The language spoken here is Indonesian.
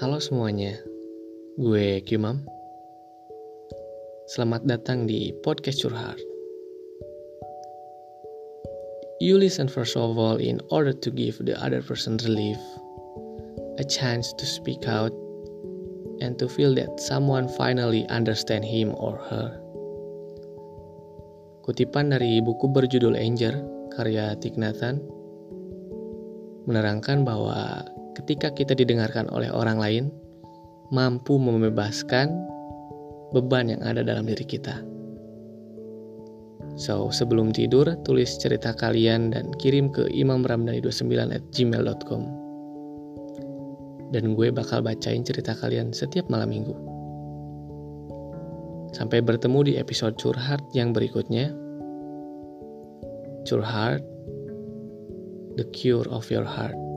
Halo semuanya, gue Kimam. Selamat datang di podcast Curhat. You listen first of all in order to give the other person relief, a chance to speak out, and to feel that someone finally understand him or her. Kutipan dari buku berjudul Angel, karya Thich menerangkan bahwa ketika kita didengarkan oleh orang lain, mampu membebaskan beban yang ada dalam diri kita. So, sebelum tidur, tulis cerita kalian dan kirim ke imamramdhani29 at gmail.com. Dan gue bakal bacain cerita kalian setiap malam minggu. Sampai bertemu di episode curhat yang berikutnya. Curhat the cure of your heart.